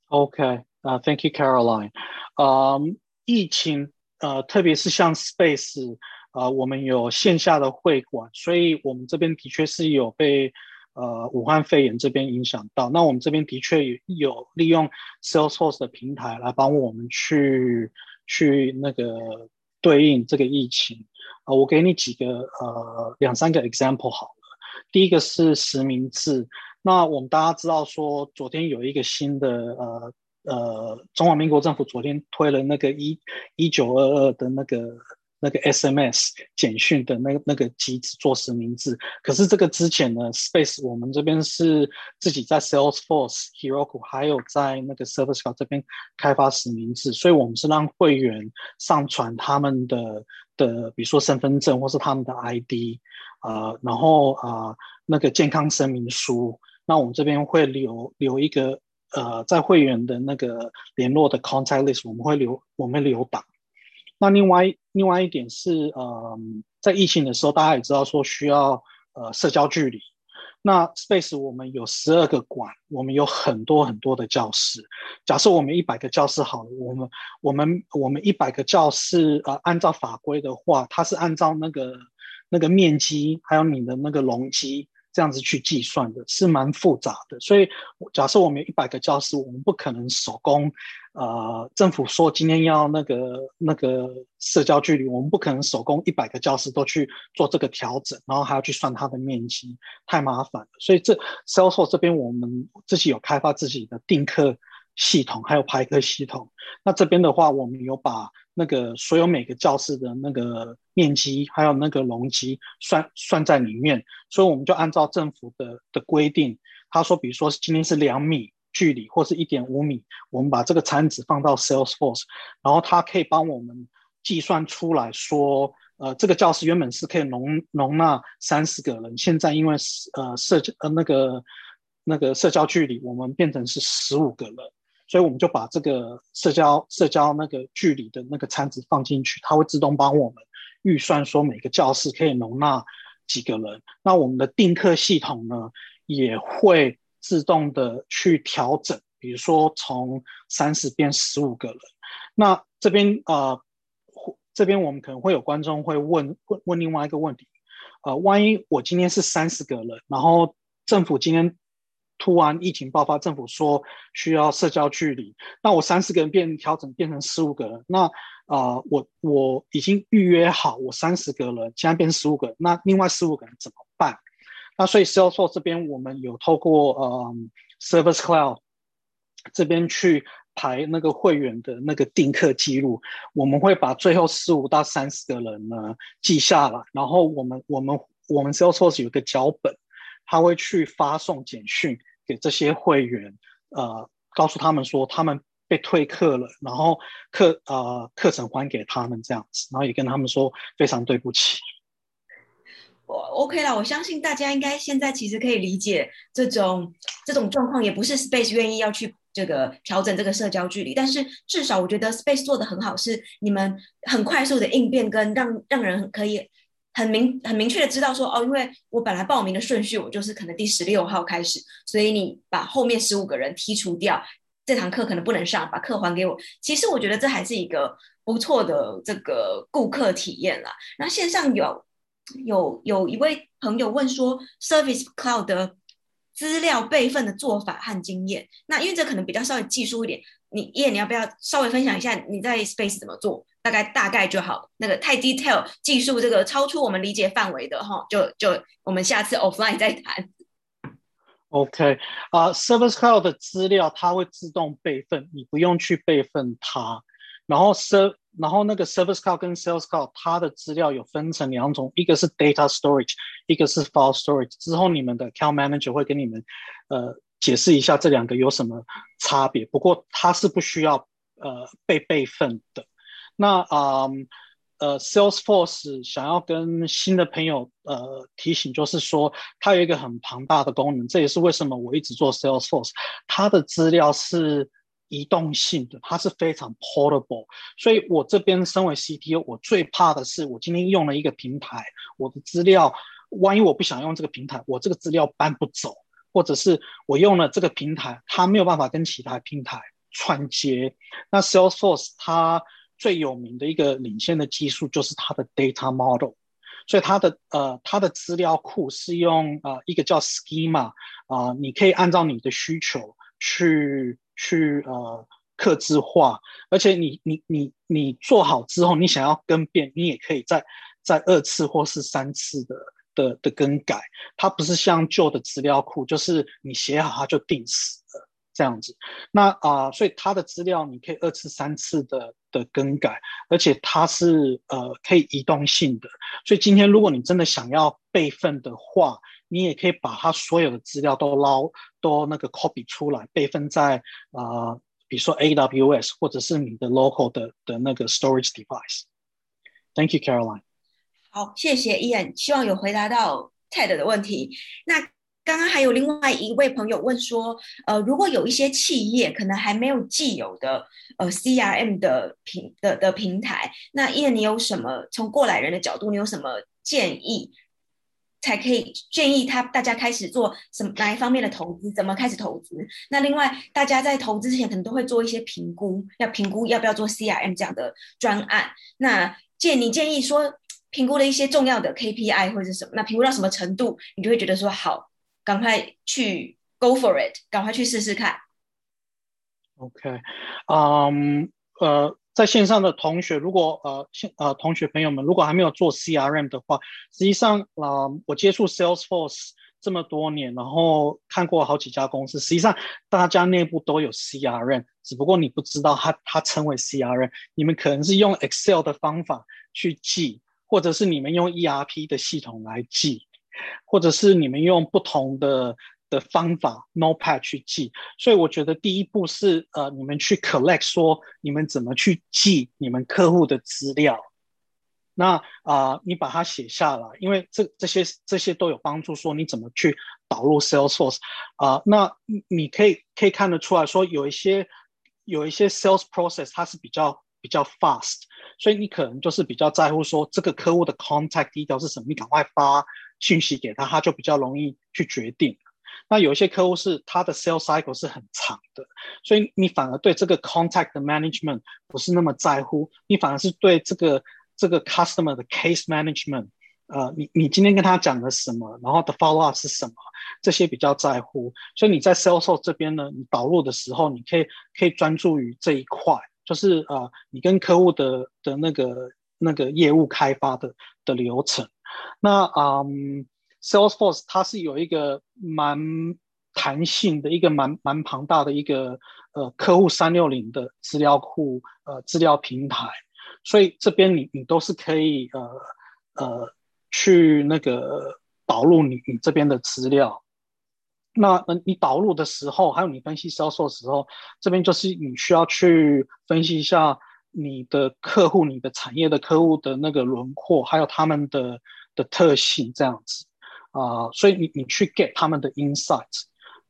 ？OK，啊，Thank you, Caroline。呃，疫情呃，特别是像 Space，呃，我们有线下的会馆，所以我们这边的确是有被。呃，武汉肺炎这边影响到，那我们这边的确有利用 Salesforce 的平台来帮我们去去那个对应这个疫情。呃，我给你几个呃两三个 example 好了。第一个是实名制，那我们大家知道说，昨天有一个新的呃呃，中华民国政府昨天推了那个一一九二二的那个。那个 SMS 简讯的那个那个机制做实名制，可是这个之前呢，Space 我们这边是自己在 Salesforce、Heroku 还有在那个 Service Cloud 这边开发实名制，所以我们是让会员上传他们的的，比如说身份证或是他们的 ID，呃，然后呃那个健康声明书，那我们这边会留留一个呃在会员的那个联络的 Contact List，我们会留我们留档。那另外另外一点是，呃，在疫情的时候，大家也知道说需要呃社交距离。那 Space 我们有十二个馆，我们有很多很多的教室。假设我们一百个教室好了，我们我们我们一百个教室，呃，按照法规的话，它是按照那个那个面积还有你的那个容积。这样子去计算的是蛮复杂的，所以假设我们有一百个教室，我们不可能手工，呃，政府说今天要那个那个社交距离，我们不可能手工一百个教室都去做这个调整，然后还要去算它的面积，太麻烦了。所以这 Salesforce 这边我们自己有开发自己的定课系统，还有排课系统。那这边的话，我们有把。那个所有每个教室的那个面积，还有那个容积算算在里面，所以我们就按照政府的的规定，他说，比如说今天是两米距离，或是一点五米，我们把这个餐纸放到 Salesforce，然后它可以帮我们计算出来说，呃，这个教室原本是可以容容纳三十个人，现在因为呃社交呃那个那个社交距离，我们变成是十五个人。所以我们就把这个社交社交那个距离的那个餐纸放进去，它会自动帮我们预算说每个教室可以容纳几个人。那我们的订课系统呢，也会自动的去调整，比如说从三十变十五个人。那这边呃，这边我们可能会有观众会问问问另外一个问题，呃，万一我今天是三十个人，然后政府今天突然疫情爆发，政府说需要社交距离，那我三十个人变调整变成十五个人，那啊、我我已经预约好我三十个人，现在变十五个人，那另外十五个人怎么办？那所以 Salesforce 这边我们有透过呃 Service Cloud 这边去排那个会员的那个订课记录，我们会把最后十五到三十个人呢记下来，然后我们我们我们 Salesforce 有个脚本，他会去发送简讯。给这些会员，呃，告诉他们说他们被退课了，然后课呃课程还给他们这样子，然后也跟他们说非常对不起。我 OK 了，我相信大家应该现在其实可以理解这种这种状况，也不是 Space 愿意要去这个调整这个社交距离，但是至少我觉得 Space 做得很好，是你们很快速的应变跟让让人可以。很明很明确的知道说哦，因为我本来报名的顺序我就是可能第十六号开始，所以你把后面十五个人剔除掉，这堂课可能不能上，把课还给我。其实我觉得这还是一个不错的这个顾客体验啦。那线上有有有一位朋友问说，Service Cloud 的资料备份的做法和经验。那因为这可能比较稍微技术一点，你叶你要不要稍微分享一下你在 Space 怎么做？大概大概就好，那个太 detail 技术这个超出我们理解范围的哈，就就我们下次 offline 再谈。OK 啊、，service Cloud 的资料它会自动备份，你不用去备份它。然后 Ser 然后那个 Service Cloud 跟 Sales Cloud 它的资料有分成两种，一个是 Data Storage，一个是 File Storage。之后你们的 Account Manager 会跟你们呃解释一下这两个有什么差别。不过它是不需要呃被备份的。那啊、呃，Salesforce 想要跟新的朋友呃提醒，就是说它有一个很庞大的功能，这也是为什么我一直做 Salesforce。它的资料是移动性的，它是非常 portable。所以我这边身为 CTO，我最怕的是我今天用了一个平台，我的资料万一我不想用这个平台，我这个资料搬不走，或者是我用了这个平台，它没有办法跟其他平台串接。那 Salesforce 它最有名的一个领先的技术就是它的 data model，所以它的呃它的资料库是用呃一个叫 schema 啊、你可以按照你的需求去去呃刻字化，而且你你你你做好之后，你想要更变，你也可以再再二次或是三次的的的更改，它不是像旧的资料库，就是你写好它就定死了。这样子，那啊、所以它的资料你可以二次、三次的的更改，而且它是呃可以移动性的。所以今天如果你真的想要备份的话，你也可以把它所有的资料都捞都那个 copy 出来，备份在啊、呃，比如说 AWS 或者是你的 local 的的那个 storage device。Thank you, Caroline。好，谢谢 Ian，希望有回答到 Ted 的问题。那。刚刚还有另外一位朋友问说，呃，如果有一些企业可能还没有既有的呃 CRM 的平的的平台，那 Ian 你有什么从过来人的角度，你有什么建议，才可以建议他大家开始做什么哪一方面的投资，怎么开始投资？那另外大家在投资之前可能都会做一些评估，要评估要不要做 CRM 这样的专案。那建你建议说评估了一些重要的 KPI 或者是什么？那评估到什么程度，你就会觉得说好。赶快去 go for it，赶快去试试看。OK，嗯、呃，在线上的同学，如果呃，现呃同学朋友们，如果还没有做 CRM 的话，实际上啊、我接触 Salesforce 这么多年，然后看过好几家公司，实际上大家内部都有 CRM，只不过你不知道它它称为 CRM，你们可能是用 Excel 的方法去记，或者是你们用 ERP 的系统来记。或者是你们用不同的的方法 Notepad 去记，所以我觉得第一步是呃，你们去 collect 说你们怎么去记你们客户的资料，那啊、你把它写下来，因为这这些这些都有帮助，说你怎么去导入 Salesforce 啊、那你可以可以看得出来说有一些有一些 sales process 它是比较比较 fast，所以你可能就是比较在乎说这个客户的 contact detail 是什么，你赶快发。信息给他，他就比较容易去决定。那有一些客户是他的 sales cycle 是很长的，所以你反而对这个 contact management 不是那么在乎，你反而是对这个这个 customer 的 case management 呃，你你今天跟他讲了什么，然后的 follow up 是什么，这些比较在乎。所以你在 sales 这边呢，你导入的时候，你可以可以专注于这一块，就是呃，你跟客户的的那个那个业务开发的的流程。那嗯，Salesforce 它是有一个蛮弹性的一个蛮蛮庞大的一个呃客户三六零的资料库呃资料平台，所以这边你你都是可以呃呃去那个导入你你这边的资料。那嗯你导入的时候，还有你分析销售的时候，这边就是你需要去分析一下你的客户、你的产业的客户的那个轮廓，还有他们的。的特性这样子啊、所以你你去 get 他们的 insight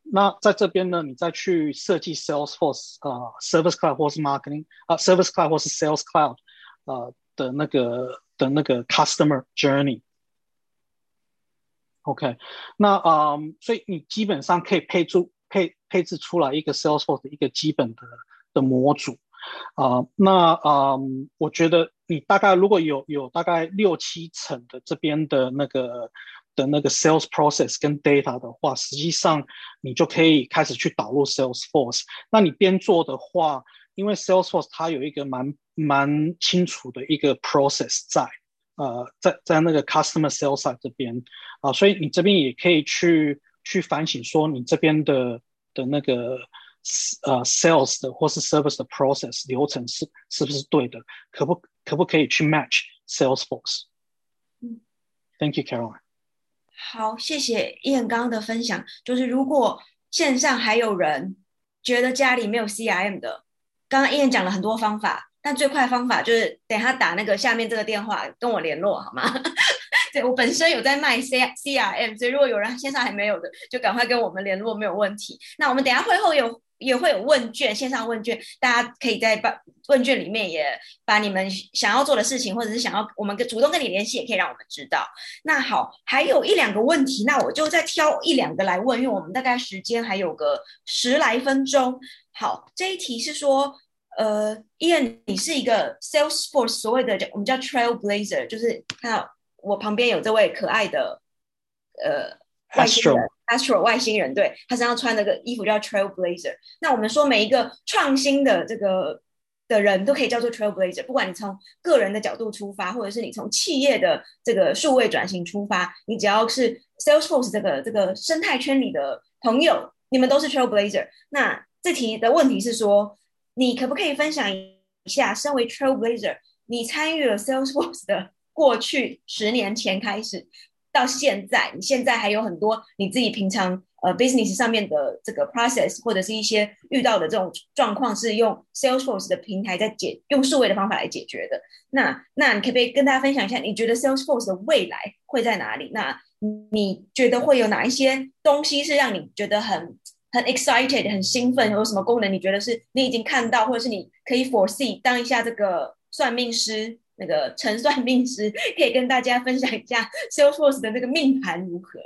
那在这边呢，你再去设计 Salesforce 啊、Service Cloud 或是 Marketing 啊、Service Cloud 或是 Sales Cloud 啊、的那个的那个 Customer Journey。OK，那啊、所以你基本上可以配出配配置出来一个 Salesforce 的一个基本的的模组。啊、那啊、我觉得你大概如果有有大概六七成的这边的那个的那个 sales process 跟 data 的话，实际上你就可以开始去导入 Salesforce。那你边做的话，因为 Salesforce 它有一个蛮蛮清楚的一个 process 在，呃，在在那个 customer sales 这边啊、所以你这边也可以去去反省说你这边的的那个。呃，sales 的或是 service 的 process 流程是是不是对的？可不可不可以去 match Salesforce？嗯，Thank you, Caroline。好，谢谢 Ian 刚刚的分享。就是如果线上还有人觉得家里没有 CRM 的，刚刚 Ian 讲了很多方法，但最快方法就是等他打那个下面这个电话跟我联络，好吗？对，我本身有在卖 C CRM，所以如果有人线上还没有的，就赶快跟我们联络，没有问题。那我们等下会后有。也会有问卷，线上问卷，大家可以在把问卷里面也把你们想要做的事情，或者是想要我们跟主动跟你联系，也可以让我们知道。那好，还有一两个问题，那我就再挑一两个来问，因为我们大概时间还有个十来分钟。好，这一题是说，呃，Ian，你是一个 Salesforce 所谓的我们叫 Trailblazer，就是看到我旁边有这位可爱的，呃，外星人。Astro 外星人，对，他身上穿那个衣服叫 Trailblazer。那我们说每一个创新的这个的人都可以叫做 Trailblazer，不管你从个人的角度出发，或者是你从企业的这个数位转型出发，你只要是 Salesforce 这个这个生态圈里的朋友，你们都是 Trailblazer。那这题的问题是说，你可不可以分享一下，身为 Trailblazer，你参与了 Salesforce 的过去十年前开始，到现在，你现在还有很多你自己平常呃 business 上面的这个 process，或者是一些遇到的这种状况，是用 Salesforce 的平台在解，用数位的方法来解决的。那那你可不可以跟大家分享一下，你觉得 Salesforce 的未来会在哪里？那你觉得会有哪一些东西是让你觉得很很 excited、很兴奋？有什么功能你觉得是你已经看到，或者是你可以 foresee 当一下这个算命师？那个陈算命师可以跟大家分享一下 Salesforce 的那个命盘如何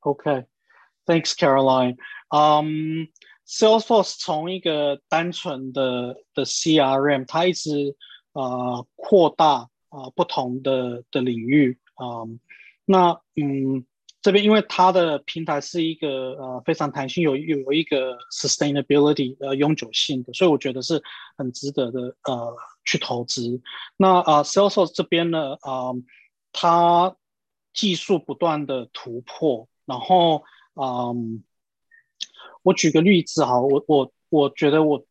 ？OK，Thanks Caroline。嗯，Salesforce 从一个单纯的的 CRM，它一直呃扩大啊、呃、不同的的领域啊、嗯。那嗯。这边因为它的平台是一个呃非常弹性，有有一个 sustainability 呃永久性的，所以我觉得是很值得的呃去投资。那啊、呃、Salesforce 这边呢啊、呃，它技术不断的突破，然后嗯、呃，我举个例子哈，我我我觉得我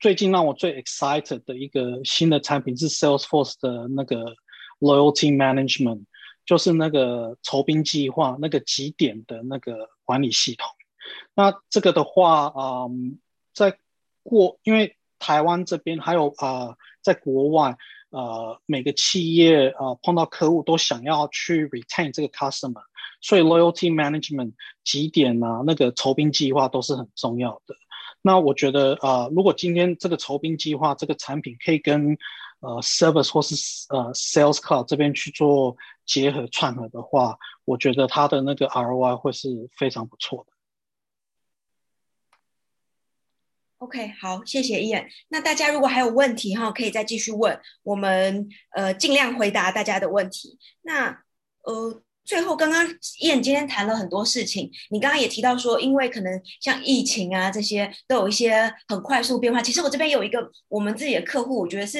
最近让我最 excited 的一个新的产品是 Salesforce 的那个 loyalty management。就是那个酬宾计划，那个集点的那个管理系统。那这个的话，嗯，在过，因为台湾这边还有啊、在国外，呃，每个企业啊、碰到客户都想要去 retain 这个 customer，所以 loyalty management 集点啊，那个酬宾计划都是很重要的。那我觉得啊、呃，如果今天这个酬宾计划这个产品可以跟呃，service 或是呃 sales cloud 这边去做结合串合的话，我觉得它的那个 ROI 会是非常不错的。OK，好，谢谢 Ian。那大家如果还有问题哈，可以再继续问，我们呃尽量回答大家的问题。那呃最后，刚刚燕今天谈了很多事情，你刚刚也提到说，因为可能像疫情啊这些都有一些很快速变化。其实我这边有一个我们自己的客户，我觉得是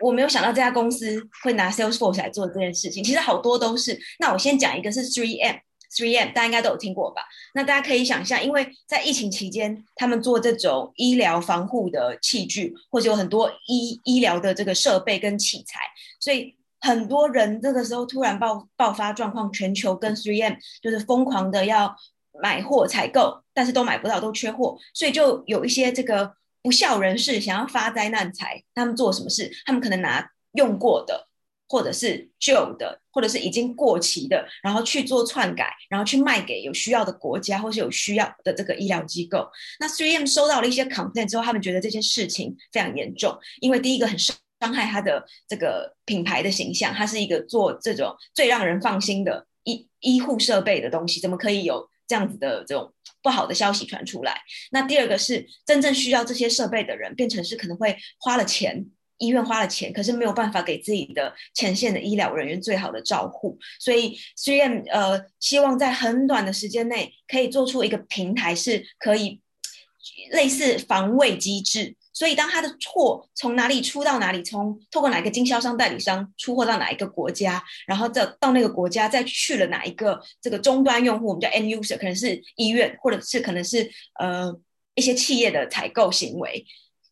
我没有想到这家公司会拿 Salesforce 来做这件事情。其实好多都是。那我先讲一个是 3M。3M 大家应该都有听过吧？那大家可以想象，因为在疫情期间，他们做这种医疗防护的器具，或者有很多医医疗的这个设备跟器材，所以很多人这个时候突然爆爆发状况，全球跟 3M 就是疯狂的要买货采购，但是都买不到，都缺货，所以就有一些这个不肖人士想要发灾难财，他们做什么事？他们可能拿用过的。或者是旧的，或者是已经过期的，然后去做篡改，然后去卖给有需要的国家，或是有需要的这个医疗机构。那 3M 收到了一些 complaint 之后，他们觉得这件事情非常严重，因为第一个很伤伤害他的这个品牌的形象，它是一个做这种最让人放心的医医护设备的东西，怎么可以有这样子的这种不好的消息传出来？那第二个是真正需要这些设备的人，变成是可能会花了钱。医院花了钱，可是没有办法给自己的前线的医疗人员最好的照护，所以 3M 呃希望在很短的时间内可以做出一个平台，是可以类似防卫机制。所以当他的货从哪里出到哪里，从透过哪个经销商代理商出货到哪一个国家，然后再到那个国家再去了哪一个这个终端用户，我们叫 end user，可能是医院，或者是可能是呃一些企业的采购行为。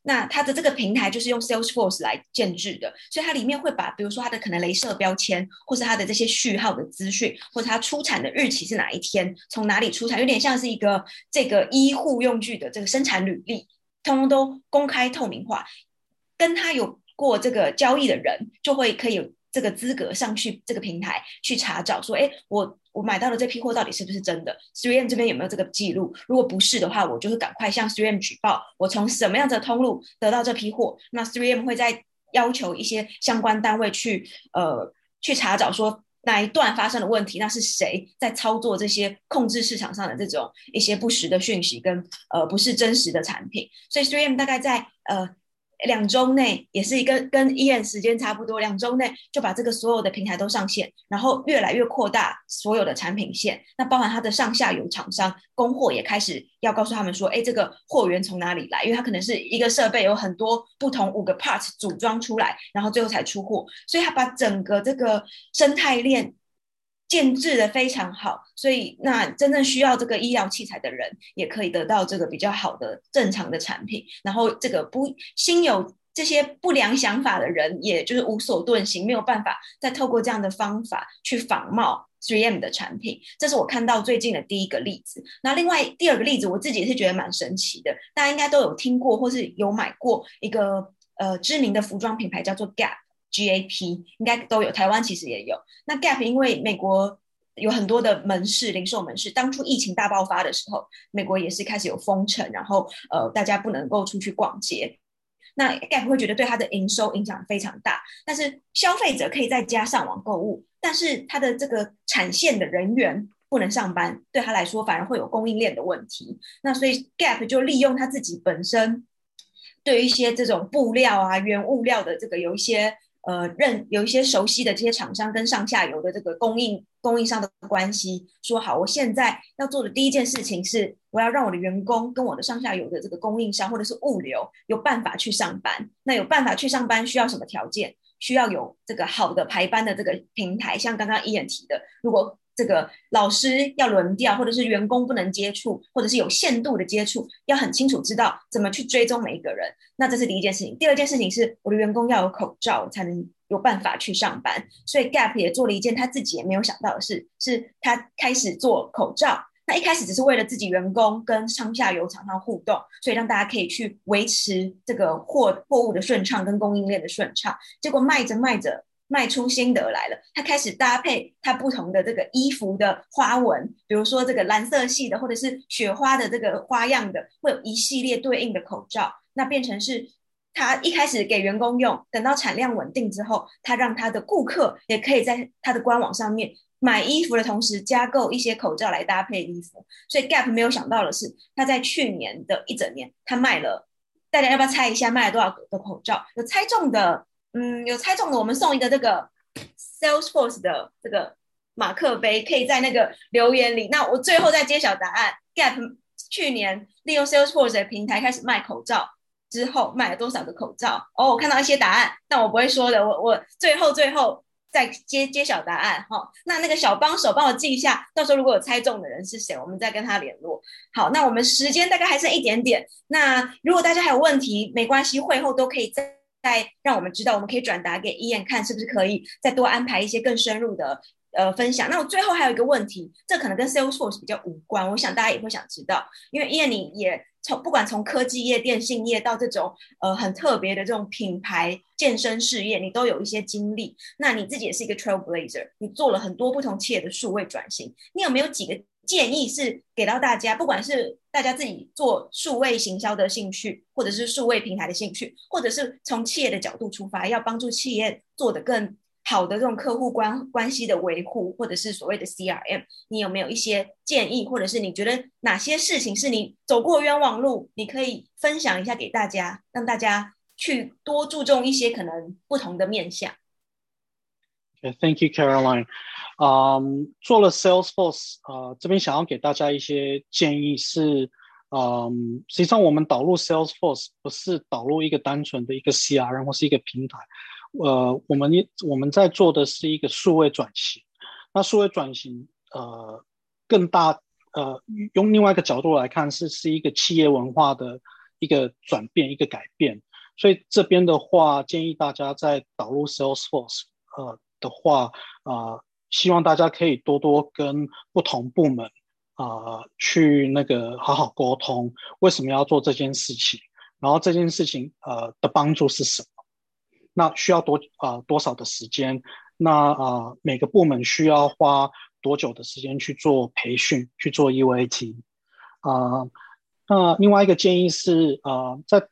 那它的这个平台就是用 Salesforce 来建制的，所以它里面会把，比如说它的可能镭射标签，或是它的这些序号的资讯，或者它出产的日期是哪一天，从哪里出产，有点像是一个这个医护用具的这个生产履历，通通都公开透明化，跟他有过这个交易的人就会可以有这个资格上去这个平台去查找，说，哎，我。我买到的这批货到底是不是真的？3M 这边有没有这个记录？如果不是的话，我就会赶快向 3M 举报。我从什么样的通路得到这批货？那 3M 会再要求一些相关单位去呃去查找，说哪一段发生了问题？那是谁在操作这些控制市场上的这种一些不实的讯息跟呃不是真实的产品？所以 3M 大概在呃。两周内也是一个跟医院时间差不多，两周内就把这个所有的平台都上线，然后越来越扩大所有的产品线，那包含它的上下游厂商供货也开始要告诉他们说，哎，这个货源从哪里来？因为它可能是一个设备有很多不同五个 part 组装出来，然后最后才出货，所以它把整个这个生态链。建制的非常好，所以那真正需要这个医疗器材的人，也可以得到这个比较好的正常的产品。然后这个不心有这些不良想法的人，也就是无所遁形，没有办法再透过这样的方法去仿冒 3M 的产品。这是我看到最近的第一个例子。那另外第二个例子，我自己也是觉得蛮神奇的，大家应该都有听过或是有买过一个呃知名的服装品牌，叫做 Gap。GAP 应该都有，台湾其实也有。那 Gap 因为美国有很多的门市、零售门市，当初疫情大爆发的时候，美国也是开始有封城，然后呃大家不能够出去逛街。那 Gap 会觉得对它的营收影响非常大，但是消费者可以在家上网购物，但是它的这个产线的人员不能上班，对他来说反而会有供应链的问题。那所以 Gap 就利用他自己本身对于一些这种布料啊、原物料的这个有一些。呃，认有一些熟悉的这些厂商跟上下游的这个供应供应商的关系，说好，我现在要做的第一件事情是，我要让我的员工跟我的上下游的这个供应商或者是物流有办法去上班。那有办法去上班需要什么条件？需要有这个好的排班的这个平台，像刚刚伊人提的，如果。这个老师要轮调，或者是员工不能接触，或者是有限度的接触，要很清楚知道怎么去追踪每一个人。那这是第一件事情。第二件事情是，我的员工要有口罩，才能有办法去上班。所以 Gap 也做了一件他自己也没有想到的事，是他开始做口罩。那一开始只是为了自己员工跟上下游厂商互动，所以让大家可以去维持这个货货物的顺畅跟供应链的顺畅。结果卖着卖着。卖出心得来了，他开始搭配他不同的这个衣服的花纹，比如说这个蓝色系的，或者是雪花的这个花样的，会有一系列对应的口罩。那变成是他一开始给员工用，等到产量稳定之后，他让他的顾客也可以在他的官网上面买衣服的同时加购一些口罩来搭配衣服。所以 Gap 没有想到的是，他在去年的一整年，他卖了大家要不要猜一下卖了多少个的口罩？有猜中的，嗯，有猜中的，我们送一个这个 Salesforce 的这个马克杯，可以在那个留言里。那我最后再揭晓答案：Gap 去年利用 Salesforce 的平台开始卖口罩之后，卖了多少个口罩？哦，我看到一些答案，但我不会说的。我我最后最后。再揭揭晓答案哈，那那个小帮手帮我记一下，到时候如果有猜中的人是谁，我们再跟他联络。好，那我们时间大概还剩一点点，那如果大家还有问题，没关系，会后都可以再再让我们知道，我们可以转达给 Ian 看，是不是可以再多安排一些更深入的呃分享。那我最后还有一个问题，这可能跟 Salesforce 比较无关，我想大家也会想知道，因为 Ian 你也。从不管从科技业、电信业到这种呃很特别的这种品牌健身事业，你都有一些经历。那你自己也是一个 trailblazer，你做了很多不同企业的数位转型。你有没有几个建议是给到大家？不管是大家自己做数位行销的兴趣，或者是数位平台的兴趣，或者是从企业的角度出发，要帮助企业做得更。好的，这种客户关关系的维护，或者是所谓的 CRM，你有没有一些建议，或者是你觉得哪些事情是你走过冤枉路，你可以分享一下给大家，让大家去多注重一些可能不同的面向。Okay, thank you, Caroline. 嗯、um，做了 Salesforce，呃，这边想要给大家一些建议是，嗯，实际上我们导入 Salesforce 不是导入一个单纯的一个 CRM 或是一个平台。呃，我们一我们在做的是一个数位转型。那数位转型，呃，更大，呃，用另外一个角度来看，是是一个企业文化的一个转变，一个改变。所以这边的话，建议大家在导入 Salesforce，呃的话，呃，希望大家可以多多跟不同部门，啊、呃，去那个好好沟通，为什么要做这件事情，然后这件事情，呃，的帮助是什么。那需要多啊、呃、多少的时间？那啊、呃、每个部门需要花多久的时间去做培训，去做 UAT 啊、呃？那另外一个建议是啊、呃，在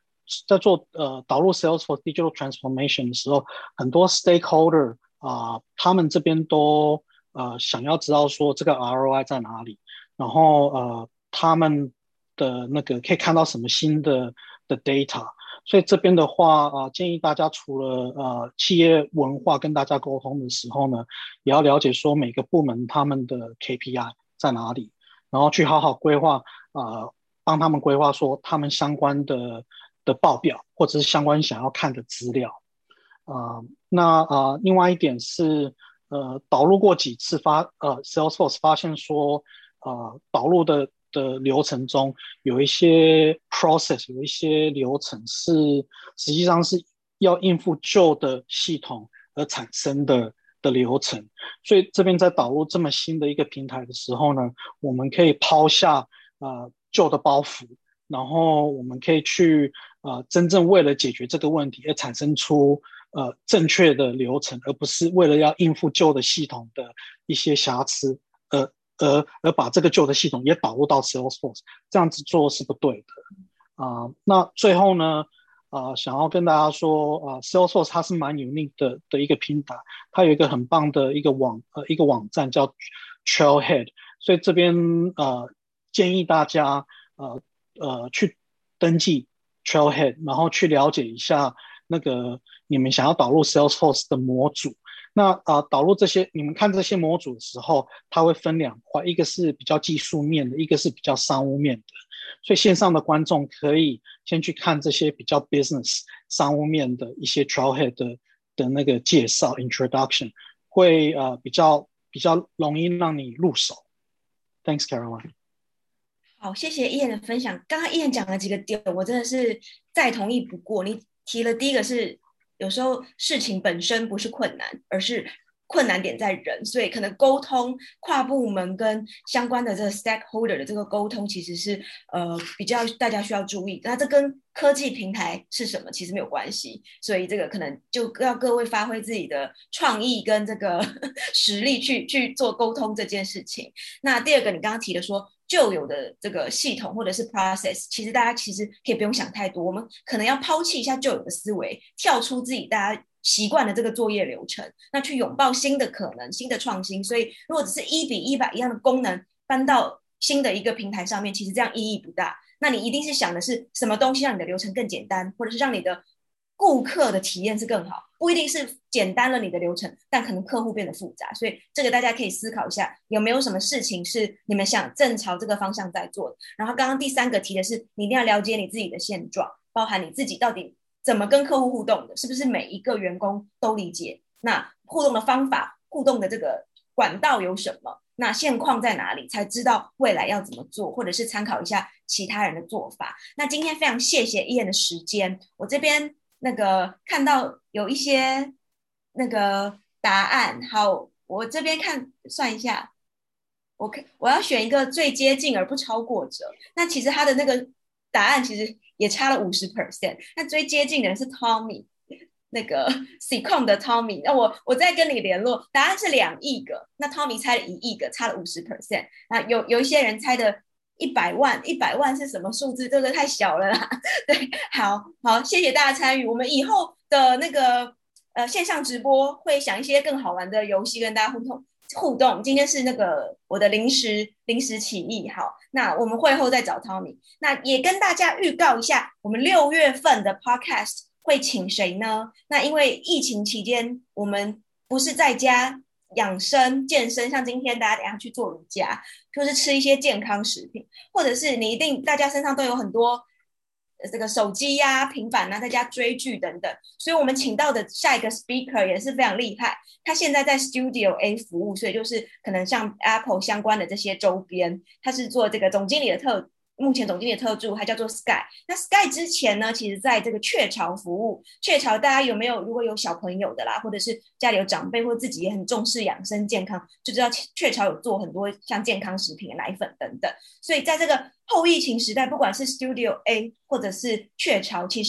在做呃导入 Sales for Digital Transformation 的时候，很多 Stakeholder 啊、他们这边都呃想要知道说这个 ROI 在哪里，然后呃他们的那个可以看到什么新的的 data。所以这边的话啊、建议大家除了呃企业文化跟大家沟通的时候呢，也要了解说每个部门他们的 KPI 在哪里，然后去好好规划啊、呃，帮他们规划说他们相关的的报表或者是相关想要看的资料啊、那啊、另外一点是呃导入过几次发呃 Salesforce 发现说呃导入的。的流程中有一些 process，有一些流程是实际上是要应付旧的系统而产生的的流程，所以这边在导入这么新的一个平台的时候呢，我们可以抛下呃旧的包袱，然后我们可以去呃真正为了解决这个问题而产生出呃正确的流程，而不是为了要应付旧的系统的一些瑕疵呃。而而把这个旧的系统也导入到 Salesforce，这样子做是不对的啊、那最后呢，啊、想要跟大家说啊、Salesforce 它是蛮 unique 的的一个平台，它有一个很棒的一个网呃一个网站叫 Trailhead，所以这边呃建议大家呃呃去登记 Trailhead，然后去了解一下那个你们想要导入 Salesforce 的模组。那啊、导入这些，你们看这些模组的时候，它会分两块，一个是比较技术面的，一个是比较商务面的。所以线上的观众可以先去看这些比较 business 商务面的一些 trailhead 的的那个介绍 introduction，会呃比较比较容易让你入手。Thanks, Caroline。好，谢谢 Ian 的分享。刚刚 Ian 讲了几个点，我真的是再同意不过。你提了第一个是。有时候事情本身不是困难，而是困难点在人，所以可能沟通跨部门跟相关的这个 stakeholder 的这个沟通，其实是呃比较大家需要注意。那这跟科技平台是什么其实没有关系，所以这个可能就要各位发挥自己的创意跟这个 实力去去做沟通这件事情。那第二个，你刚刚提的说。旧有的这个系统或者是 process，其实大家其实可以不用想太多，我们可能要抛弃一下旧有的思维，跳出自己大家习惯的这个作业流程，那去拥抱新的可能、新的创新。所以，如果只是一比一把一样的功能搬到新的一个平台上面，其实这样意义不大。那你一定是想的是什么东西让你的流程更简单，或者是让你的顾客的体验是更好，不一定是简单了你的流程，但可能客户变得复杂。所以这个大家可以思考一下，有没有什么事情是你们想正朝这个方向在做的。然后刚刚第三个提的是，你一定要了解你自己的现状，包含你自己到底怎么跟客户互动的，是不是每一个员工都理解？那互动的方法、互动的这个管道有什么？那现况在哪里？才知道未来要怎么做，或者是参考一下其他人的做法。那今天非常谢谢 Ian 的时间，我这边。那个看到有一些那个答案，好，我这边看算一下，我看我要选一个最接近而不超过者。那其实他的那个答案其实也差了五十 percent。那最接近的人是 Tommy，那个 Seacom 的 Tommy。那我我再跟你联络，答案是两亿个，那 Tommy 猜了一亿个，差了五十 percent。那有有一些人猜的。一百万，一百万是什么数字？这个太小了啦。对，好好，谢谢大家参与。我们以后的那个呃线上直播会想一些更好玩的游戏跟大家互动互动。今天是那个我的临时临时起意，好，那我们会后再找 Tommy。那也跟大家预告一下，我们六月份的 Podcast 会请谁呢？那因为疫情期间，我们不是在家。养生健身，像今天大家等下去做瑜伽，就是吃一些健康食品，或者是你一定大家身上都有很多这个手机呀、平板啊，在家追剧等等。所以我们请到的下一个 speaker 也是非常厉害，他现在在 Studio A 服务，所以就是可能像 Apple 相关的这些周边，他是做这个总经理的特。目前总经理的特助，还叫做 Sky。那 Sky 之前呢，其实在这个雀巢服务。雀巢大家有没有？如果有小朋友的啦，或者是家里有长辈，或自己也很重视养生健康，就知道雀巢有做很多像健康食品、奶粉等等。所以在这个后疫情时代，不管是 Studio A 或者是雀巢，其实。